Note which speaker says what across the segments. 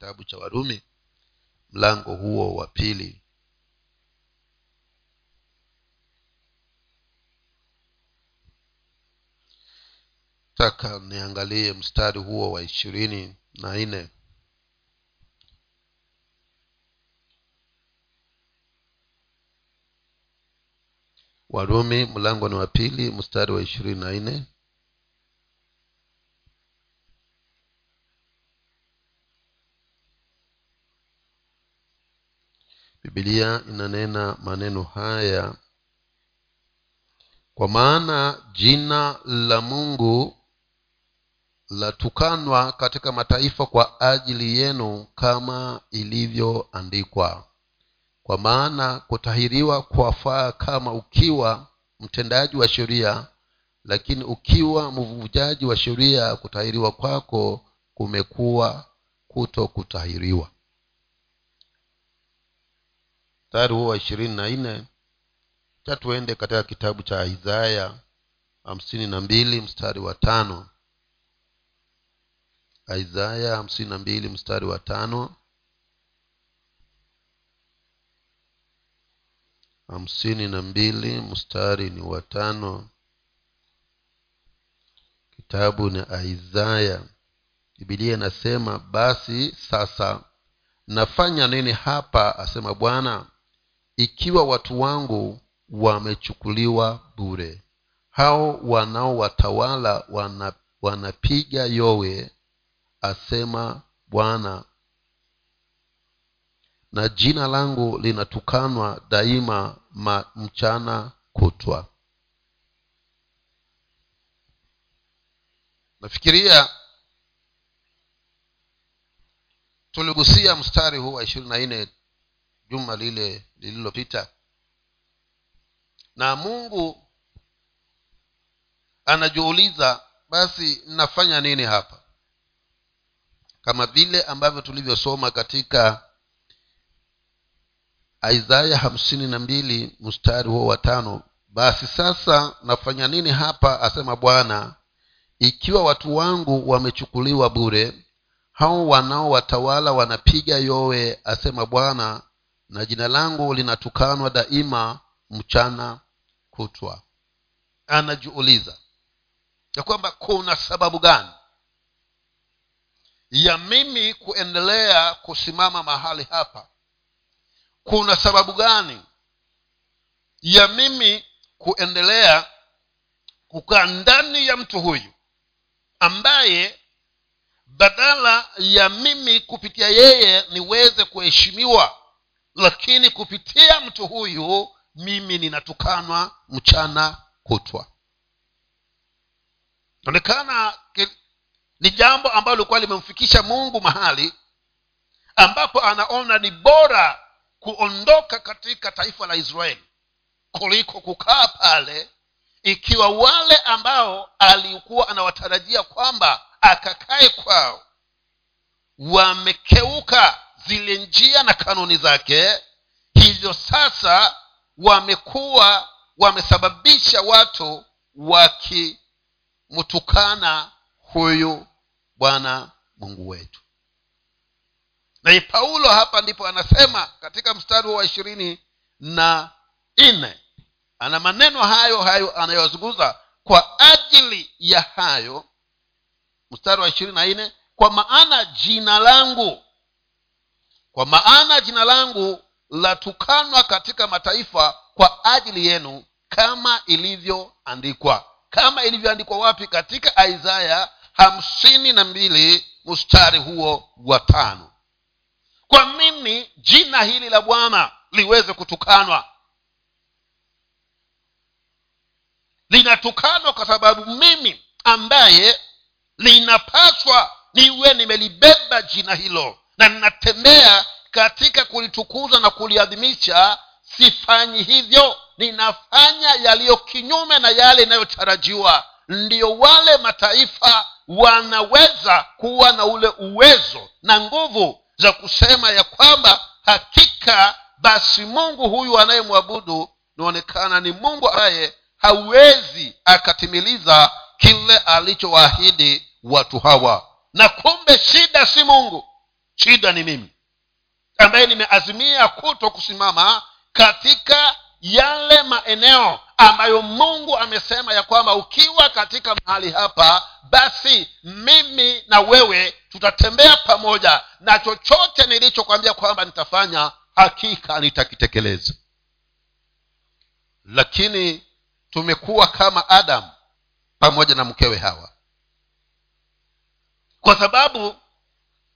Speaker 1: kitabu cha warumi mlango huo wa pili. Taka niangalie mstari huo wa ishirini na nne. Warumi mlango ni wa pili mstari wa ishirini na nne bibilia inanena maneno haya kwa maana jina la mungu latukanwa katika mataifa kwa ajili yenu kama ilivyoandikwa. Kwa maana kutahiriwa kwafaa kama ukiwa mtendaji wa sheria lakini ukiwa mvujaji wa sheria kutahiriwa kwako kumekuwa kuto kutahiriwa mstari huo wa ishirini na nne. Cha tuende katika kitabu cha isaya hamsini na mbili mstari wa tano. Isaya hamsini na mbili mstari wa tano. Hamsini na mbili mstari ni wa tano. Kitabu ni isaya. Bibilia inasema basi sasa nafanya nini hapa? asema bwana ikiwa watu wangu wamechukuliwa bure. Hao wanaowatawala wana, wanapiga yowe asema bwana. Na jina langu linatukanwa daima ma mchana kutwa. Nafikiria tuligusia mstari huu wa ishirini na nne juma lile lililopita. Na mungu anajiuliza basi nafanya nini hapa? Kama vile ambavyo tulivyosoma katika isaya hamsini na mbili mstari huo wa tano basi sasa nafanya nini hapa asema bwana ikiwa watu wangu wamechukuliwa bure hao wanaowatawala wanapiga yowe asema bwana na jina langu linatukanwa daima mchana kutwa. Anajiuliza ya kwamba kuna sababu gani ya mimi kuendelea kusimama mahali hapa? Kuna sababu gani ya mimi kuendelea kukaa ndani ya mtu huyu ambaye badala ya mimi kupitia yeye niweze kuheshimiwa lakini kupitia mtu huyu mimi ninatukanwa mchana kutwa. Naonekana ni jambo ambalo lilikuwa limemfikisha mungu mahali ambapo anaona ni bora kuondoka katika taifa la israeli kuliko kukaa pale ikiwa wale ambao alikuwa anawatarajia kwamba akakae kwao wamekeuka zile njia na kanuni zake hivyo sasa wamekuwa wamesababisha watu wakimtukana huyu bwana mungu wetu. Na paulo hapa ndipo anasema katika mstari wa ishirini na nne ana maneno hayo hayo anayozungumza kwa ajili ya hayo. Mstari wa ishirini na nne kwa maana jina langu kwa maana jina langu latukanwa katika mataifa kwa ajili yenu kama ilivyoandikwa. Kama ilivyoandikwa wapi? Katika isaya hamsini na mbili mstari huo wa tano. Kwa nini jina hili la bwana liweze kutukanwa. Linatukanwa kwa sababu mimi ambaye linapaswa niwe nimelibeba jina hilo na ninatembea katika kulitukuza na kuliadhimisha sifanyi hivyo. Ninafanya yaliyo kinyume na yale inayotarajiwa. Ndiyo wale mataifa wanaweza kuwa na ule uwezo na nguvu za kusema ya kwamba hakika basi mungu huyu anayemwabudu inaonekana ni mungu ambaye hawezi akatimiliza kile alichowaahidi watu hawa. Na kumbe shida si mungu shida ni mimi. Ambaye nimeazimia kuto kusimama katika yale maeneo ambayo mungu amesema ya kwamba ukiwa katika mahali hapa basi mimi na wewe tutatembea pamoja na chochote nilichokwambia kwamba nitafanya hakika nitakitekeleza. Lakini tumekuwa kama adamu pamoja na mkewe hawa. Kwa sababu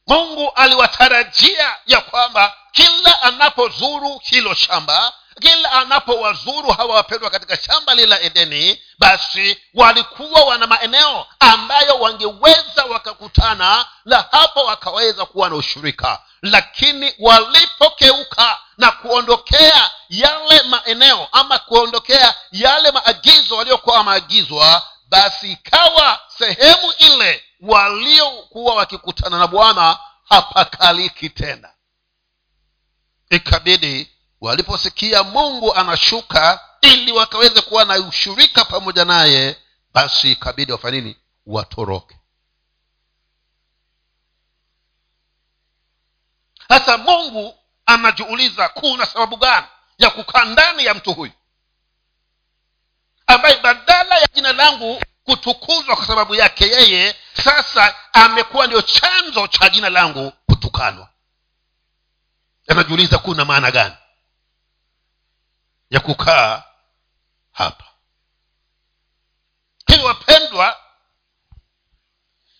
Speaker 1: mungu aliwatarajia ya kwamba kila anapozuru hilo shamba kila anapowazuru hawa wapendwa katika shamba lile la edeni basi walikuwa wana maeneo ambayo wangeweza wakakutana na hapo wakaweza kuwa na ushirika. Lakini walipokeuka na kuondokea yale maeneo ama kuondokea yale maagizo waliokuwa wameagizwa basi ikawa sehemu ile waliokuwa wakikutana na bwana hapakaliki tena. Ikabidi waliposikia mungu anashuka ili wakaweze kuwa na ushirika pamoja naye basi ikabidi wafanye nini? Watoroke. Sasa mungu anajiuliza kuna sababu gani ya kukaa ndani ya mtu huyu ambaye badala ya jina langu kutukuzwa kwa sababu yake yeye sasa amekuwa ndio chanzo cha jina langu kutukanwa. Anajiuliza kuna maana gani ya kukaa hapa? Hivyo wapendwa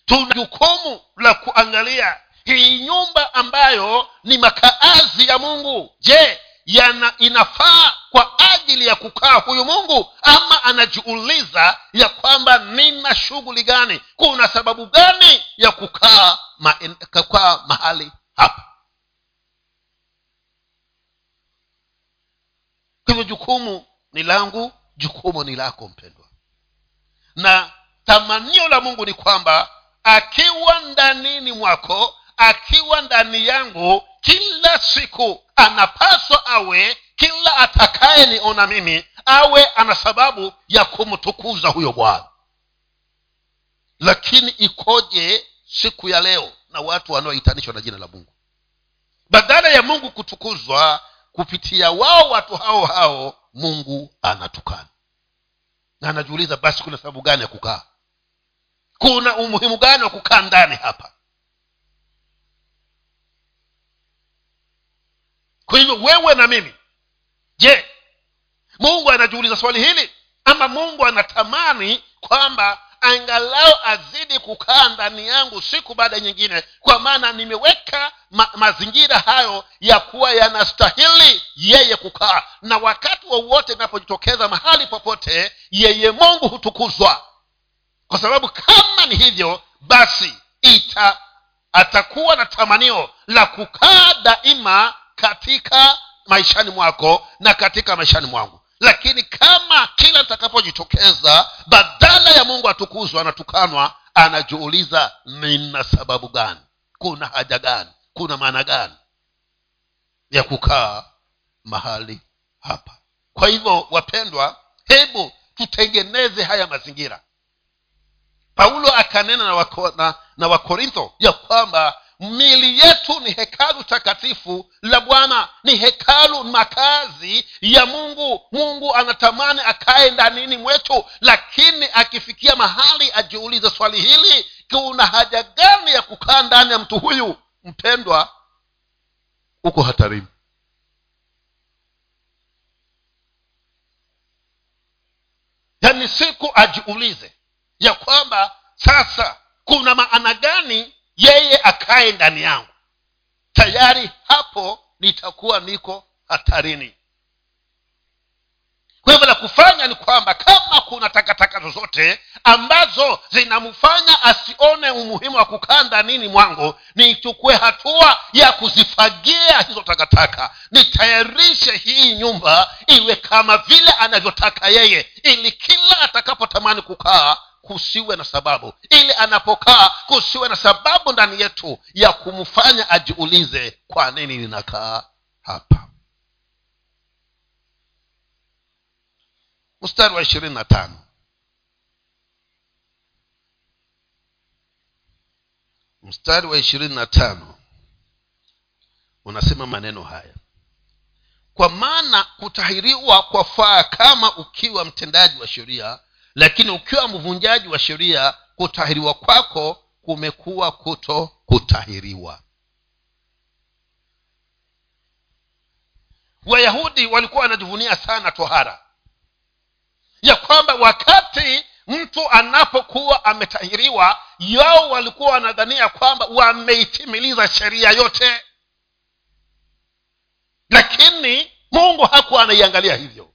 Speaker 1: tuna jukumu la kuangalia hii nyumba ambayo ni makaazi ya mungu. Je yana inafaa kwa ajili ya kukaa huyu mungu ama anajiuliza ya kwamba nina shughuli gani? Kuna sababu gani ya kukaa ma, mahali hapa? Kwa jukumu ni langu jukumu ni lako mpendwa. Na tamanio la mungu ni kwamba akiwa ndanini mwako akiwa ndani yangu kila siku anapaswa awe kila atakaye niona mimi awe ana sababu ya kumtukuza huyo bwana. Lakini ikoje siku ya leo na watu wanaohitanishwa na jina la mungu? Badala ya mungu kutukuzwa kupitia wao watu hao hao mungu anatukana. Na anajiuliza basi kuna sababu gani ya kukaa? Kuna umuhimu gani wa kukaa ndani hapa? Kwa hivyo wewe na mimi je mungu anajiuliza swali hili? Ama mungu anatamani kwamba angalau azidi kukaa ndani yangu siku baada nyingine? Kwa maana nimeweka ma- mazingira hayo ya kuwa yanastahili yeye kukaa. Na wakati wowote wa inapojitokeza mahali popote yeye mungu hutukuzwa. Kwa sababu kama ni hivyo basi ita atakuwa na tamanio la kukaa daima katika maishani mwako na katika maishani mwangu. Lakini kama kila nitakapojitokeza badala ya mungu atukuzwa anatukanwa anajiuliza nina sababu gani? Kuna haja gani? Kuna maana gani ya kukaa mahali hapa? Kwa hivyo wapendwa hebu tutengeneze haya mazingira. Paulo akanena na, wako, na, na wakorintho ya kwamba mili yetu ni hekalu takatifu la bwana. Ni hekalu makazi ya mungu. Mungu anatamani akae ndanini mwetu. Lakini akifikia mahali ajiulize swali hili kuna haja gani ya kukaa ndani ya mtu huyu? Mpendwa uko hatarini. Yaani siku ajiulize ya kwamba sasa kuna maana gani yeye akae ndani yangu. Tayari hapo nitakuwa niko hatarini. Kwa hivyo la kufanya ni kwamba kama kuna takataka zozote ambazo zinamfanya asione umuhimu wa kukaa ndanini mwangu nichukue hatua ya kuzifagia hizo takataka. Nitayarishe hii nyumba iwe kama vile anavyotaka yeye ili kila atakapotamani kukaa kusiwe na sababu. Ili anapokaa kusiwe na sababu ndani yetu ya kumfanya ajiulize kwa nini ninakaa hapa? Mstari wa ishirini na tano. Mstari wa ishirini na tano unasema maneno haya. Kwa maana kutahiriwa kwa faa kama ukiwa mtendaji wa sheria lakini ukiwa mvunjaji wa sheria kutahiriwa kwako kumekuwa kuto kutahiriwa. Wayahudi walikuwa wanajivunia sana tohara. Ya kwamba wakati mtu anapokuwa ametahiriwa yao walikuwa wanadhania kwamba wameitimiliza sheria yote. Lakini mungu hakuwa anaiangalia hivyo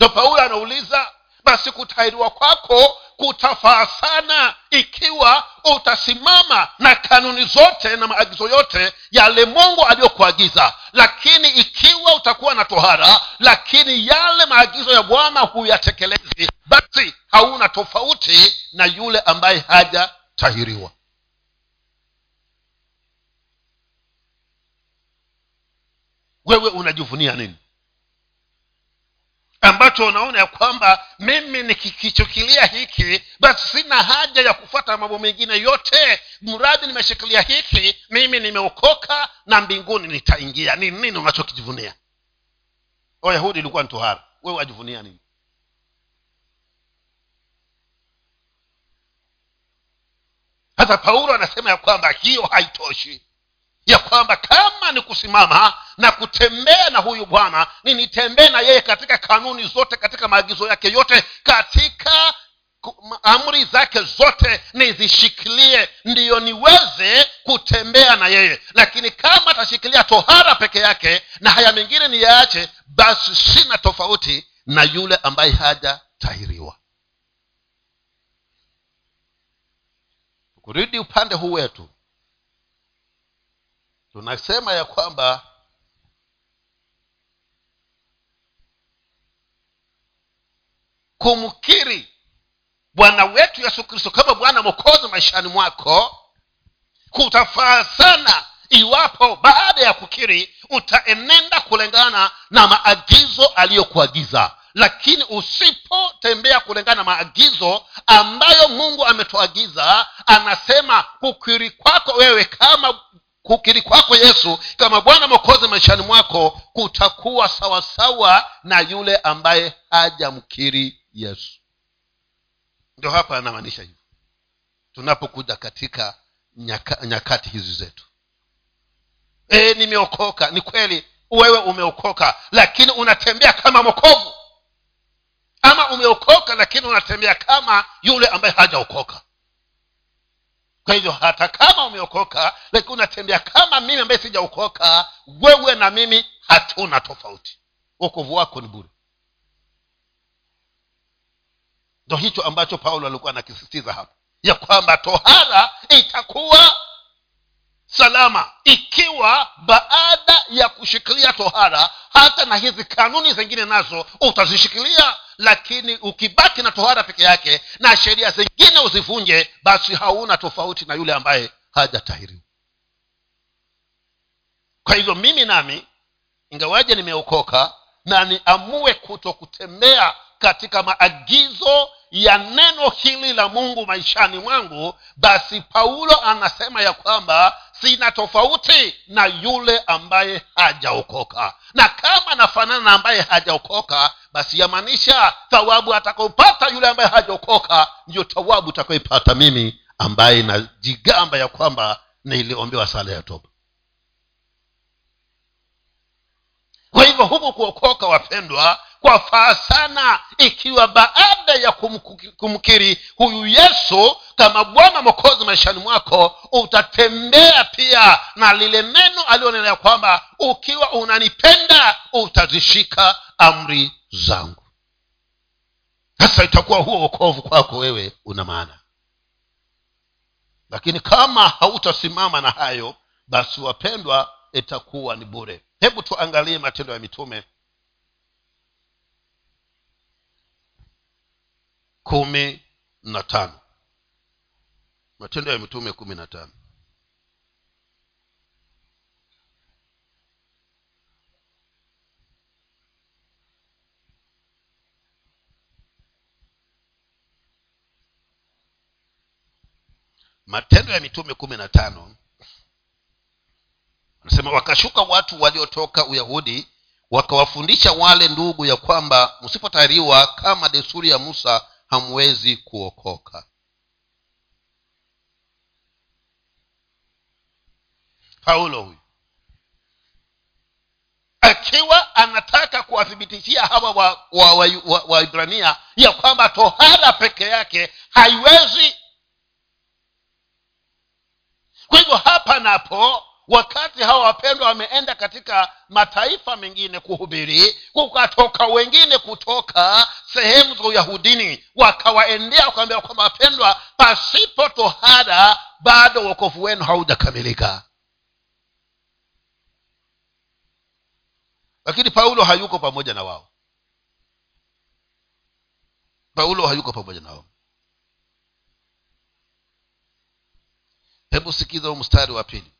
Speaker 1: ndo paulo anauliza basi kutahiriwa kwako kutafaa sana ikiwa utasimama na kanuni zote na maagizo yote yale mungu aliyokuagiza. Lakini ikiwa utakuwa na tohara lakini yale maagizo ya bwana huyatekelezi basi hauna tofauti na yule ambaye hajatahiriwa. Wewe unajivunia nini ambacho unaona ya kwamba mimi nikikichukilia hiki basi sina haja ya kufata mambo mengine yote. Mradi nimeshikilia hiki mimi nimeokoka na mbinguni nitaingia. Ni nini unachokijivunia? Wayahudi ilikuwa ni tohara. Wewe wajivunia nini? Hata paulo anasema ya kwamba hiyo haitoshi ya kwamba kama ni kusimama na kutembea na huyu bwana ni nitembee na yeye katika kanuni zote katika maagizo yake yote katika amri zake zote nizishikilie ndiyo niweze kutembea na yeye. Lakini kama atashikilia tohara peke yake na haya mengine niyaache basi sina tofauti na yule ambaye hajatahiriwa. Kurudi upande huu wetu tunasema ya kwamba kumkiri bwana wetu yesu kristo kama bwana mokozi maishani mwako kutafaa sana iwapo baada ya kukiri utaenenda kulingana na maagizo aliyokuagiza. Lakini usipotembea kulingana na maagizo ambayo mungu ametuagiza anasema kukiri kwako wewe kama kukiri kwako yesu kama bwana mokozi maishani mwako kutakuwa sawasawa na yule ambaye hajamkiri yesu. Ndio hapa anamaanisha hivyo tunapokuja katika nyaka, nyakati hizi zetu. E, nimeokoka. Ni kweli wewe umeokoka lakini unatembea kama mokovu ama umeokoka lakini unatembea kama yule ambaye hajaokoka kwa hivyo hata kama umeokoka lakini unatembea kama mimi ambaye sijaokoka wewe na mimi hatuna tofauti. Uokovu wako ni bure. Ndo hicho ambacho paulo alikuwa anakisisitiza hapa. Ya kwamba tohara itakuwa salama. Ikiwa baada ya kushikilia tohara hata na hizi kanuni zingine nazo utazishikilia lakini ukibaki na tohara peke yake na sheria zingine uzivunje basi hauna tofauti na yule ambaye hajatahiriwa. Kwa hivyo mimi nami ingawaje nimeokoka na niamue kuto kutembea katika maagizo ya neno hili la mungu maishani mwangu basi paulo anasema ya kwamba sina tofauti na yule ambaye hajaokoka. Na kama nafanana na ambaye hajaokoka basi yamaanisha thawabu atakaopata yule ambaye hajaokoka ndio thawabu utakaoipata mimi ambaye najigamba ya kwamba niliombewa sala ya toba. Kwa hivyo huku kuokoka wapendwa kwafaa sana ikiwa baada ya kumkiri huyu yesu kama bwana mokozi maishani mwako utatembea pia na lile neno alionenea kwamba ukiwa unanipenda utazishika amri zangu. Sasa itakuwa huo wokovu kwako wewe una maana. Lakini kama hautasimama na hayo basi wapendwa itakuwa ni bure. Hebu tuangalie matendo ya mitume kumi na tano. Matendo ya mitume kumi na tano. Matendo ya mitume kumi na tano. Anasema wakashuka watu waliotoka uyahudi wakawafundisha wale ndugu ya kwamba msipotahiriwa kama desturi ya musa hamwezi kuokoka. Paulo huyu akiwa anataka kuwathibitishia hawa waibrania wa, wa, wa, wa ya kwamba tohara peke yake haiwezi. Kwa hivyo hapa napo wakati hawa wapendwa wameenda katika mataifa mengine kuhubiri kukatoka wengine kutoka sehemu za uyahudini wakawaendea wakawambia kwamba wapendwa pasipo tohara bado wokovu wenu haujakamilika. Lakini paulo hayuko pamoja na wao. Paulo hayuko pamoja na wao. Hebu sikiza mstari wa pili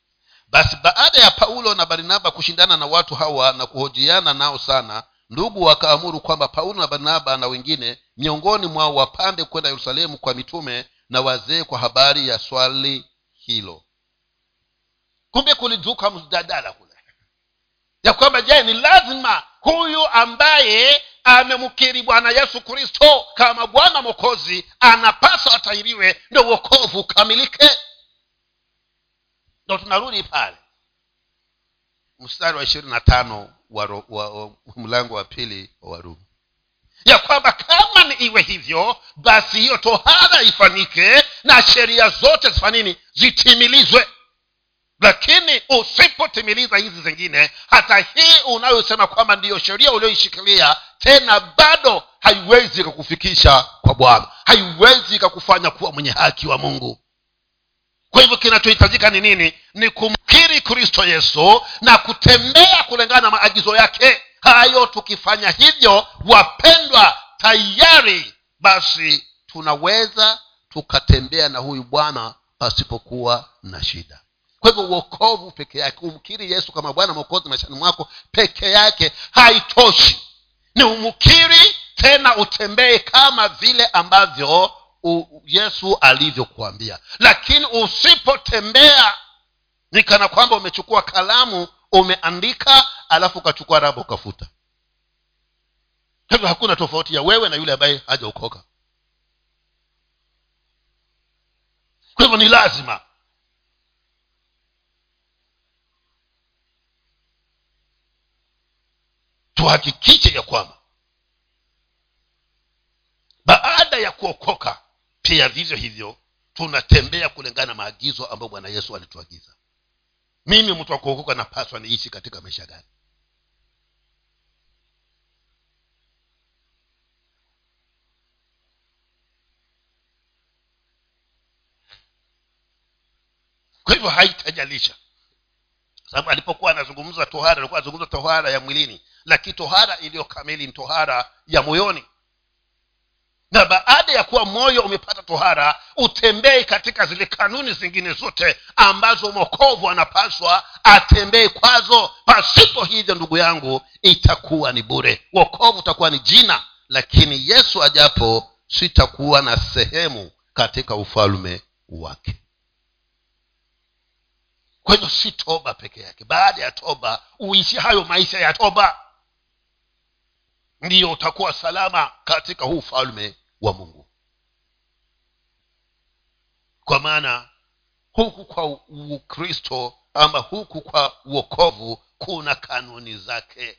Speaker 1: basi baada ya paulo na barnaba kushindana na watu hawa na kuhojiana nao sana ndugu wakaamuru kwamba paulo na barnaba na wengine miongoni mwao wapande kwenda yerusalemu kwa mitume na wazee kwa habari ya swali hilo. Kumbe kulizuka mjadala kule. Ya kwamba je ni lazima huyu ambaye amemkiri bwana yesu kristo kama bwana mokozi anapaswa atahiriwe ndo uokovu ukamilike ndo tunarudi pale. Mstari wa ishirini na tano mlango wa pili wa warumi. Ya kwamba kama ni iwe hivyo basi hiyo tohara ifanyike na sheria zote zifanini zitimilizwe. Lakini usipotimiliza hizi zingine hata hii unayosema kwamba ndiyo sheria ulioishikilia tena bado haiwezi ikakufikisha kwa bwana. Haiwezi ikakufanya kuwa mwenye haki wa mungu kwa hivyo kinachohitajika ni nini? Ni kumkiri kristo yesu na kutembea kulingana na maagizo yake. Hayo tukifanya hivyo wapendwa tayari basi tunaweza tukatembea na huyu bwana pasipokuwa na shida. Kwa hivyo uokovu peke yake umkiri yesu kama bwana mwokozi maishani mwako peke yake haitoshi. Ni umkiri tena utembee kama vile ambavyo yesu alivyokuambia. Lakini usipotembea ni kana kwamba umechukua kalamu umeandika alafu ukachukua raba ukafuta. Hivyo hakuna tofauti ya wewe na yule ambaye hajaokoka. Kwa hivyo ni lazima tuhakikishe ya kwamba baada ya kuokoka pia vivyo hivyo tunatembea kulingana na maagizo ambayo bwana yesu alituagiza. Mimi mtu wa kuokoka napaswa niishi katika maisha gani? Kwa hivyo haitajalisha. Sababu alipokuwa anazungumza tohara alikuwa anazungumza tohara ya mwilini. Lakini tohara iliyo kamili ni tohara ya moyoni na baada ya kuwa moyo umepata tohara utembee katika zile kanuni zingine zote ambazo mwokovu anapaswa atembee kwazo. Pasipo hivyo ndugu yangu itakuwa ni bure. Wokovu utakuwa ni jina lakini yesu ajapo sitakuwa na sehemu katika ufalme wake. Kwa hivyo si toba peke yake. Baada ya toba uishi hayo maisha ya toba ndiyo utakuwa salama katika huu ufalme wa mungu. Kwa maana huku kwa ukristo ama huku kwa uokovu kuna kanuni zake.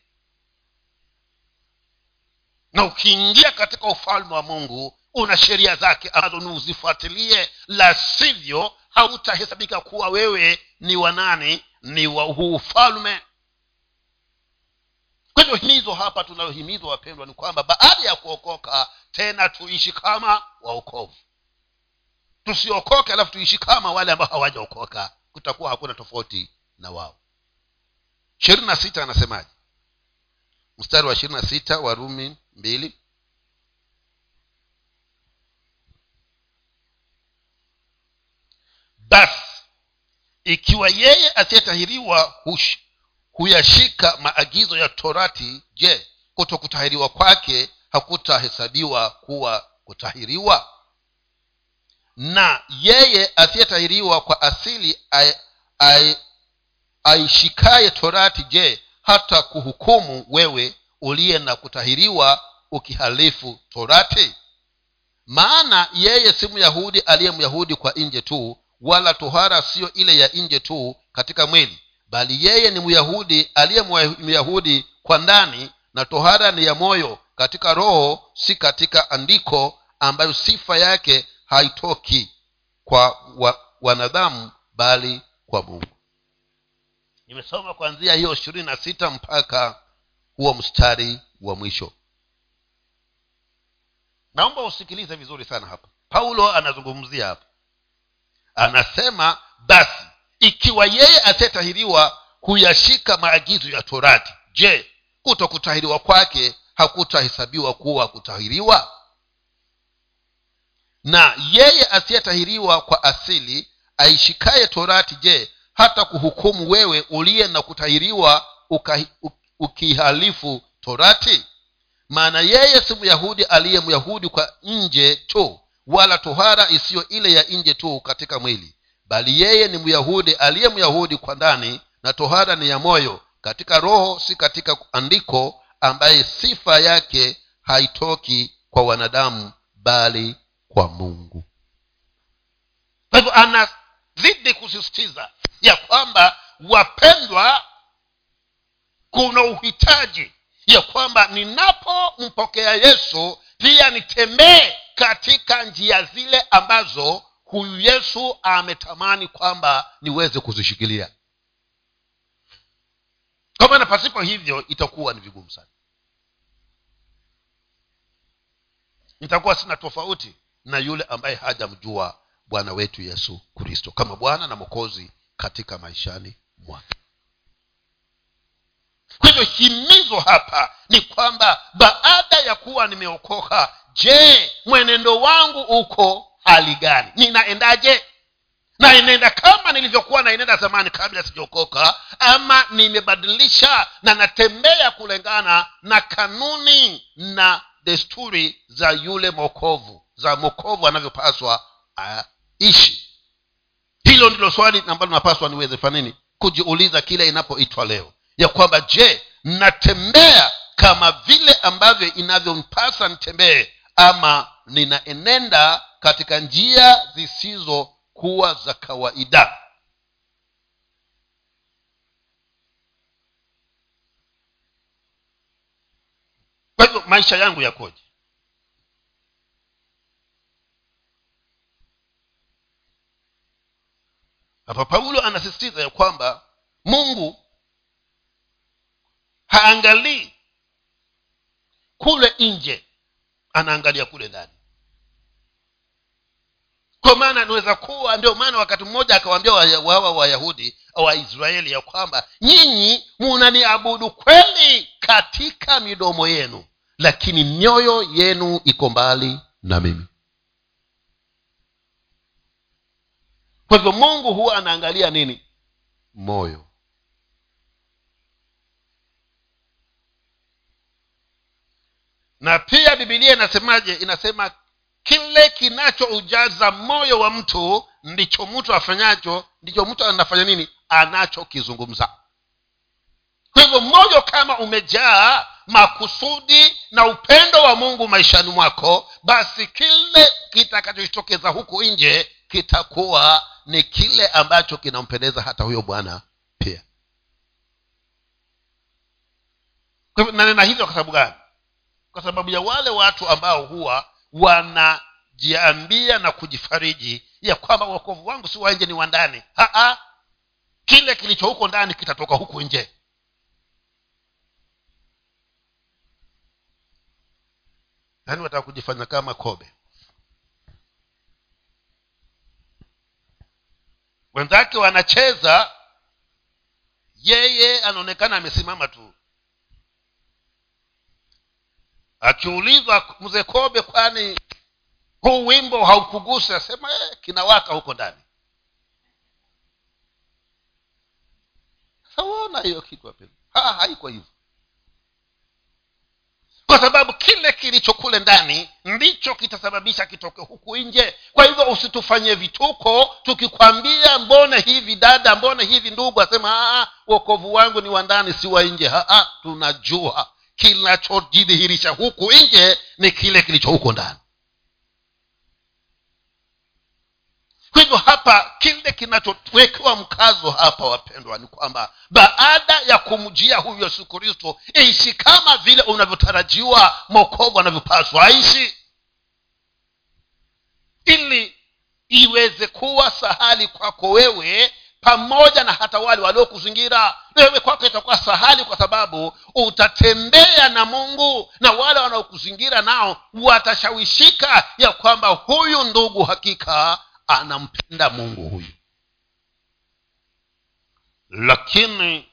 Speaker 1: Na ukiingia katika ufalme wa mungu una sheria zake ambazo ni uzifuatilie la sivyo hautahesabika kuwa wewe ni wanani ni wa huu ufalme kwa hivyo himizo hapa tunalohimizwa wapendwa ni kwamba baada ya kuokoka tena tuishi kama waokovu. Tusiokoke alafu tuishi kama wale ambao hawajaokoka. Kutakuwa hakuna tofauti na wao. ishirini na sita anasemaje? Mstari wa ishirini na sita warumi mbili. Basi ikiwa yeye asiyetahiriwa huyashika maagizo ya torati je kuto kutahiriwa kwake hakutahesabiwa kuwa kutahiriwa? Na yeye asiyetahiriwa kwa asili aishikaye torati je hata kuhukumu wewe uliye na kutahiriwa ukihalifu torati? Maana yeye si myahudi aliye myahudi kwa nje tu wala tohara siyo ile ya nje tu katika mwili bali yeye ni myahudi aliye myahudi kwa ndani na tohara ni ya moyo katika roho si katika andiko ambayo sifa yake haitoki kwa wa, wanadamu bali kwa mungu. Nimesoma kuanzia hiyo ishirini na sita mpaka huo mstari wa mwisho. Naomba usikilize vizuri sana hapa. Paulo anazungumzia hapa. Anasema basi ikiwa yeye asiyetahiriwa huyashika maagizo ya torati je kuto kutahiriwa kwake hakutahesabiwa kuwa kutahiriwa? Na yeye asiyetahiriwa kwa asili aishikaye torati je hata kuhukumu wewe uliye na kutahiriwa ukihalifu torati? Maana yeye si myahudi aliye myahudi kwa nje tu wala tohara isiyo ile ya nje tu katika mwili bali yeye ni myahudi aliye myahudi kwa ndani na tohara ni ya moyo katika roho si katika andiko ambaye sifa yake haitoki kwa wanadamu bali kwa mungu. Kwa hivyo anazidi kusisitiza ya kwamba wapendwa kuna uhitaji ya kwamba ninapompokea yesu pia nitembee katika njia zile ambazo huyu yesu ametamani kwamba niweze kuzishikilia. Kwa maana pasipo hivyo itakuwa ni vigumu sana. Nitakuwa sina tofauti na yule ambaye hajamjua bwana wetu yesu kristo kama bwana na mokozi katika maishani mwake. Kwa hivyo himizo hapa ni kwamba baada ya kuwa nimeokoka je mwenendo wangu uko hali gani? Ninaendaje? Inaenda kama nilivyokuwa naenenda zamani kabla sijaokoka ama nimebadilisha na natembea kulingana na kanuni na desturi za yule mokovu za mokovu anavyopaswa aishi. Hilo ndilo swali ambalo napaswa niweze fanini kujiuliza kile inapoitwa leo. Ya kwamba je natembea kama vile ambavyo inavyompasa nitembee ama ninaenenda katika njia zisizokuwa za kawaida. Kwa hivyo maisha yangu yakoje? Hapa paulo anasisitiza ya kwamba mungu haangalii kule nje anaangalia kule ndani kwa maana anaweza kuwa ndio maana wakati mmoja akawaambia wawa wayahudi waisraeli ya kwamba nyinyi munaniabudu kweli katika midomo yenu lakini mioyo yenu iko mbali na mimi. Kwa hivyo mungu huwa anaangalia nini? Moyo. Na pia bibilia inasemaje? Inasema kile kinachoujaza moyo wa mtu ndicho mtu afanyacho ndicho mtu anafanya nini? Anachokizungumza. Kwa hivyo moyo kama umejaa makusudi na upendo wa mungu maishani mwako basi kile kitakachojitokeza huku nje kitakuwa ni kile ambacho kinampendeza hata huyo bwana pia. Nanena hivyo kwa sababu gani? Kwa sababu ya wale watu ambao huwa wanajiambia na kujifariji ya kwamba uokovu wangu si wa nje ni wa ndani. Kile kilicho huko ndani kitatoka huku nje. Yaani wataka kujifanya kama kobe? Wenzake wanacheza. Yeye anaonekana amesimama tu akiulizwa mzee kobe kwani huu wimbo haukugusa? Asema eh, kinawaka huko ndani. Sasa hiyo kitu haiko hivyo. Kwa sababu kile kilicho kule ndani ndicho kitasababisha kitoke huku nje. Kwa hivyo usitufanye vituko tukikwambia mbone hivi dada mbone hivi ndugu? Asema wokovu wangu ni wa ndani si wa nje. Tunajua kinachojidhihirisha huku nje ni kile kilicho huko ndani. Kwa hivyo hapa kile kinachowekewa mkazo hapa wapendwa ni kwamba baada ya kumjia huyu yesu kristo ishi kama vile unavyotarajiwa mokovu anavyopaswa aishi. Ili iweze kuwa sahali kwako wewe pamoja na hata wale waliokuzingira. Wewe kwako itakuwa sahali kwa sababu utatembea na mungu na wale wanaokuzingira nao watashawishika ya kwamba huyu ndugu hakika anampenda mungu huyu. Lakini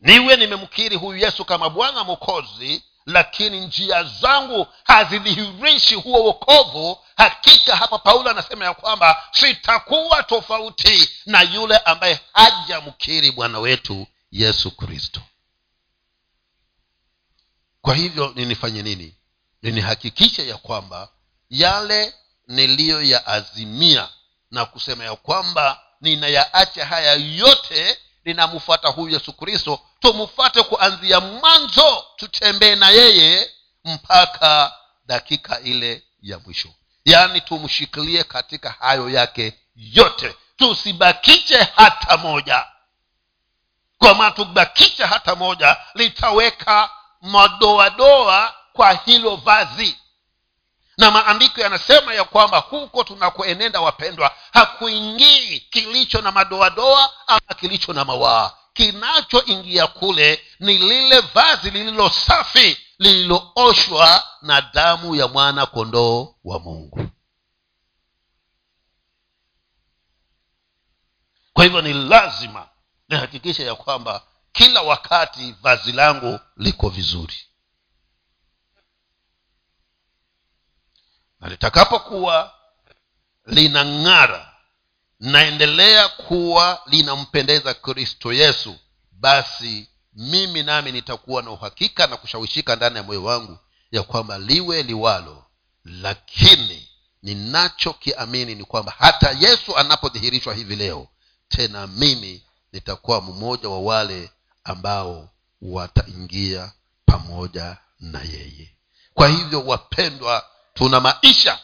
Speaker 1: niwe nimemkiri huyu yesu kama bwana mokozi lakini njia zangu hazidhihirishi huo wokovu hakika hapa paulo anasema ya kwamba sitakuwa tofauti na yule ambaye hajamkiri bwana wetu yesu kristo. Kwa hivyo ninifanye nini? Ninihakikishe ya kwamba yale niliyoyaazimia na kusema ya kwamba ninayaacha haya yote ninamfuata huyu yesu kristo tumfuate kuanzia mwanzo tutembee na yeye mpaka dakika ile ya mwisho yaani tumshikilie katika hayo yake yote. Tusibakiche hata moja. Kwa maana tubakiche hata moja litaweka madoadoa kwa hilo vazi. Na maandiko yanasema ya kwamba huko tunakoenenda wapendwa hakuingii kilicho na madoadoa ama kilicho na mawaa. Kinachoingia kule ni lile vazi lililo safi lililooshwa na damu ya mwana kondoo wa mungu. Kwa hivyo ni lazima nihakikishe ya kwamba kila wakati vazi langu liko vizuri. Na litakapokuwa linang'ara naendelea kuwa linampendeza kristo yesu basi mimi nami nitakuwa na uhakika na kushawishika ndani ya moyo wangu ya kwamba liwe liwalo. Lakini ninachokiamini ni kwamba hata yesu anapodhihirishwa hivi leo tena mimi nitakuwa mmoja wa wale ambao wataingia pamoja na yeye. Kwa hivyo wapendwa tuna maisha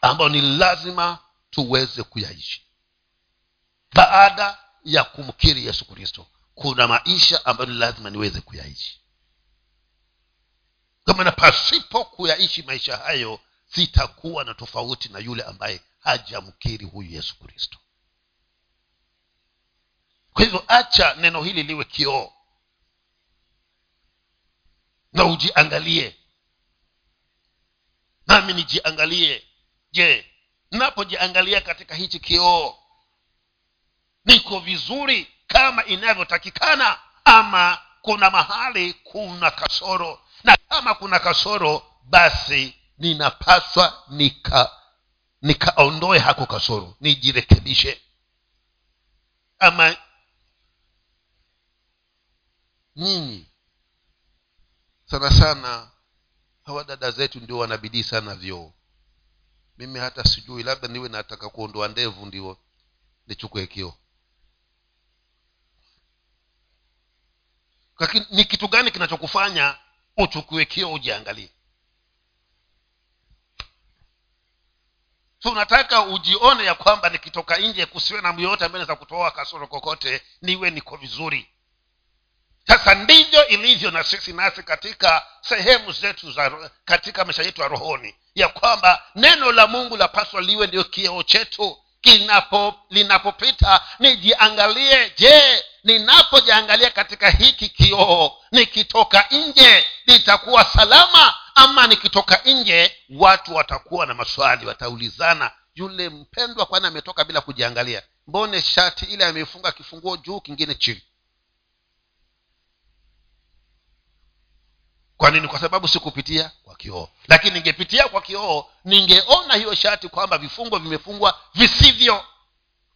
Speaker 1: ambayo ni lazima tuweze kuyaishi baada ya kumkiri yesu kristo kuna maisha ambayo ni lazima niweze kuyaishi. Kwa maana pasipo kuyaishi maisha hayo sitakuwa na tofauti na yule ambaye hajamkiri huyu yesu kristo. Kwa hivyo acha neno hili liwe kioo. Na ujiangalie. Nami nijiangalie. Je napojiangalia katika hichi kioo niko vizuri kama inavyotakikana ama kuna mahali kuna kasoro. Na kama kuna kasoro basi ninapaswa nika nikaondoe hako kasoro nijirekebishe. Ama nyinyi sana sana hawa dada zetu ndio wanabidii sana vyoo. Mimi hata sijui labda niwe nataka kuondoa ndevu ndio nichukue kio ni kitu gani kinachokufanya uchukue kio ujiangalie? So unataka ujione ya kwamba nikitoka nje kusiwe na myoyote ambaye naweza kutoa kasoro kokote niwe niko vizuri. Sasa ndivyo ilivyo na sisi nasi katika sehemu zetu za katika maisha yetu ya rohoni ya kwamba neno la mungu lapaswa liwe ndio kioo chetu. Kinapo linapopita nijiangalie je ninapojiangalia katika hiki kioo nikitoka nje nitakuwa salama ama nikitoka nje watu watakuwa na maswali wataulizana yule mpendwa kwani ametoka bila kujiangalia? Mbone shati ile amefunga kifunguo juu kingine chini? Kwa nini? Kwa sababu sikupitia kwa kioo. Lakini ningepitia kwa kioo ningeona hiyo shati kwamba vifungo vimefungwa visivyo.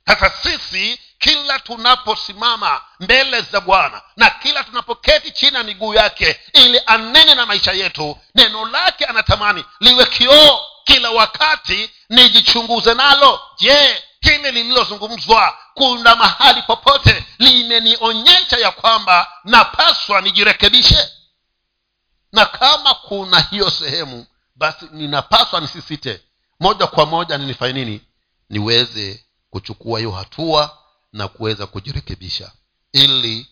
Speaker 1: Sasa sisi kila tunaposimama mbele za bwana na kila tunapoketi chini ya miguu yake ili anene na maisha yetu neno lake anatamani liwe kioo kila wakati nijichunguze nalo. Je hili lililozungumzwa kuna mahali popote limenionyesha ya kwamba napaswa nijirekebishe? Na kama kuna hiyo sehemu basi ninapaswa nisisite. Moja kwa moja ninifanye nini? Niweze kuchukua hiyo hatua na kuweza kujirekebisha. Ili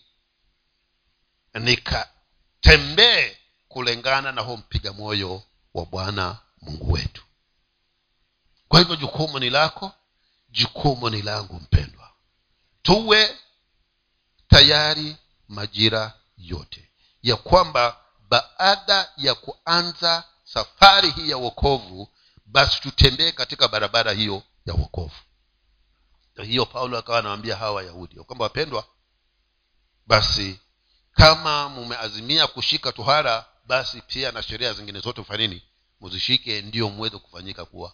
Speaker 1: nikatembee kulingana na huo mpiga moyo wa bwana mungu wetu. Kwa hivyo jukumu ni lako jukumu ni langu mpendwa. Tuwe tayari majira yote. Ya kwamba baada ya kuanza safari hii ya wokovu basi tutembee katika barabara hiyo ya wokovu hiyo paulo akawa anawambia hawa wayahudi ya kwamba wapendwa basi kama mumeazimia kushika tuhara basi pia na sheria zingine zote fanini muzishike ndio mweze kufanyika kuwa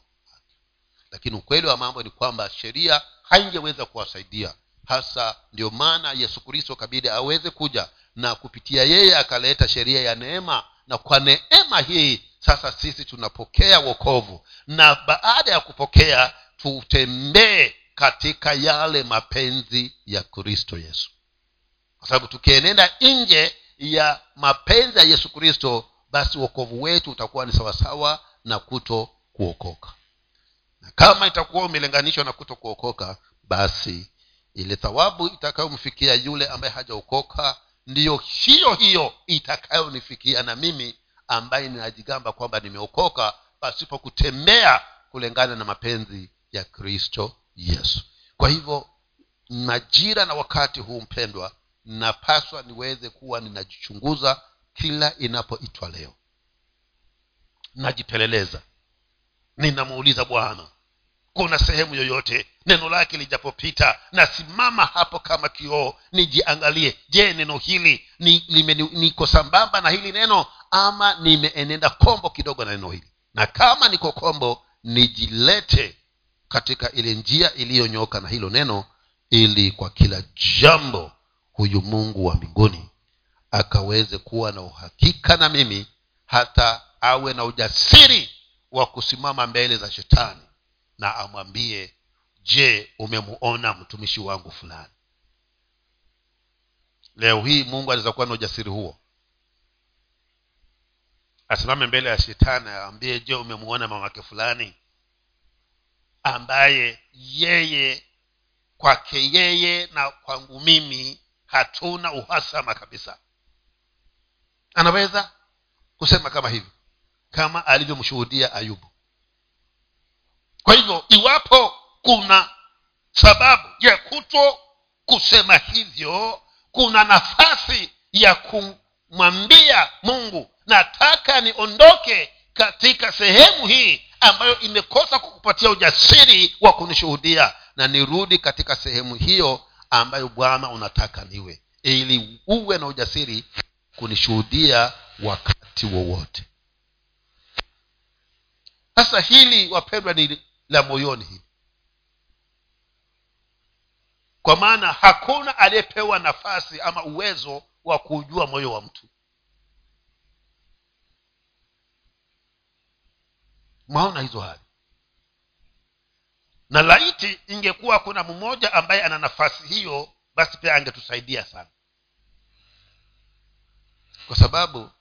Speaker 1: lakini ukweli wa mambo ni kwamba sheria haingeweza kuwasaidia. Hasa ndio maana yesu kristo kabidi aweze kuja na kupitia yeye akaleta sheria ya neema. Na kwa neema hii sasa sisi tunapokea wokovu. Na baada ya kupokea tutembee katika yale mapenzi ya kristo yesu. Kwa sababu tukienenda nje ya mapenzi ya yesu kristo basi uokovu wetu utakuwa ni sawasawa na kuto kuokoka na kama itakuwa umelinganishwa na kuto kuokoka basi ile thawabu itakayomfikia yule ambaye hajaokoka ndiyo hiyo hiyo itakayonifikia na mimi ambaye ninajigamba kwamba nimeokoka pasipo kutembea kulingana na mapenzi ya kristo yesu. Kwa hivyo majira na wakati huu mpendwa napaswa niweze kuwa ninajichunguza kila inapoitwa leo. Najipeleleza. Ninamuuliza bwana kuna sehemu yoyote neno lake lijapopita nasimama hapo kama kioo nijiangalie. Je neno hili ni, lime, niko sambamba na hili neno ama nimeenenda kombo kidogo na neno hili? Na kama niko kombo nijilete katika ile njia iliyonyoka na hilo neno ili kwa kila jambo huyu mungu wa mbinguni akaweze kuwa na uhakika na mimi hata awe na ujasiri wa kusimama mbele za shetani na amwambie je umemuona mtumishi wangu fulani? Leo hii mungu anaweza kuwa na ujasiri huo? Asimame mbele ya shetani aambie je umemuona mamake fulani ambaye yeye kwake yeye na kwangu mimi hatuna uhasama kabisa. Anaweza kusema kama hivyo kama alivyomshuhudia ayubu. Kwa hivyo iwapo kuna sababu ya kuto kusema hivyo kuna nafasi ya kumwambia mungu nataka niondoke katika sehemu hii ambayo imekosa kukupatia ujasiri wa kunishuhudia. Na nirudi katika sehemu hiyo ambayo bwana unataka niwe ili uwe na ujasiri kunishuhudia wakati wowote. Sasa hili wapendwa ni la moyoni hili. Kwa maana hakuna aliyepewa nafasi ama uwezo wa kuujua moyo wa mtu mwaona hizo hali. Na laiti ingekuwa kuna mmoja ambaye ana nafasi hiyo basi pia angetusaidia sana. Kwa sababu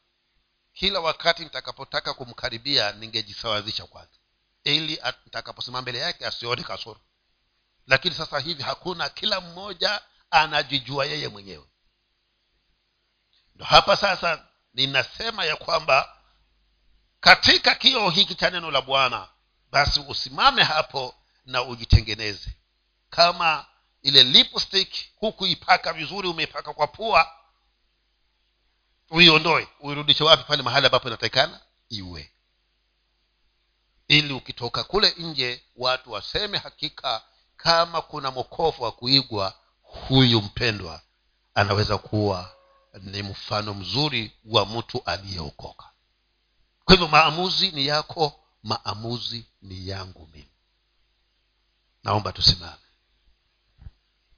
Speaker 1: kila wakati nitakapotaka kumkaribia ningejisawazisha kwanza. Ili nitakaposimama mbele yake asione kasoro. Lakini sasa hivi hakuna kila mmoja anajijua yeye mwenyewe. Ndo hapa sasa ninasema ya kwamba katika kioo hiki cha neno la bwana basi usimame hapo na ujitengeneze. Kama ile lipstick hukuipaka vizuri umeipaka kwa pua uiondoe. Uirudishe wapi? Pale mahali ambapo inatakikana iwe. Ili ukitoka kule nje watu waseme hakika kama kuna mokofu wa kuigwa huyu mpendwa anaweza kuwa ni mfano mzuri wa mtu aliyeokoka kwa hivyo maamuzi ni yako maamuzi ni yangu mimi. Naomba tusimame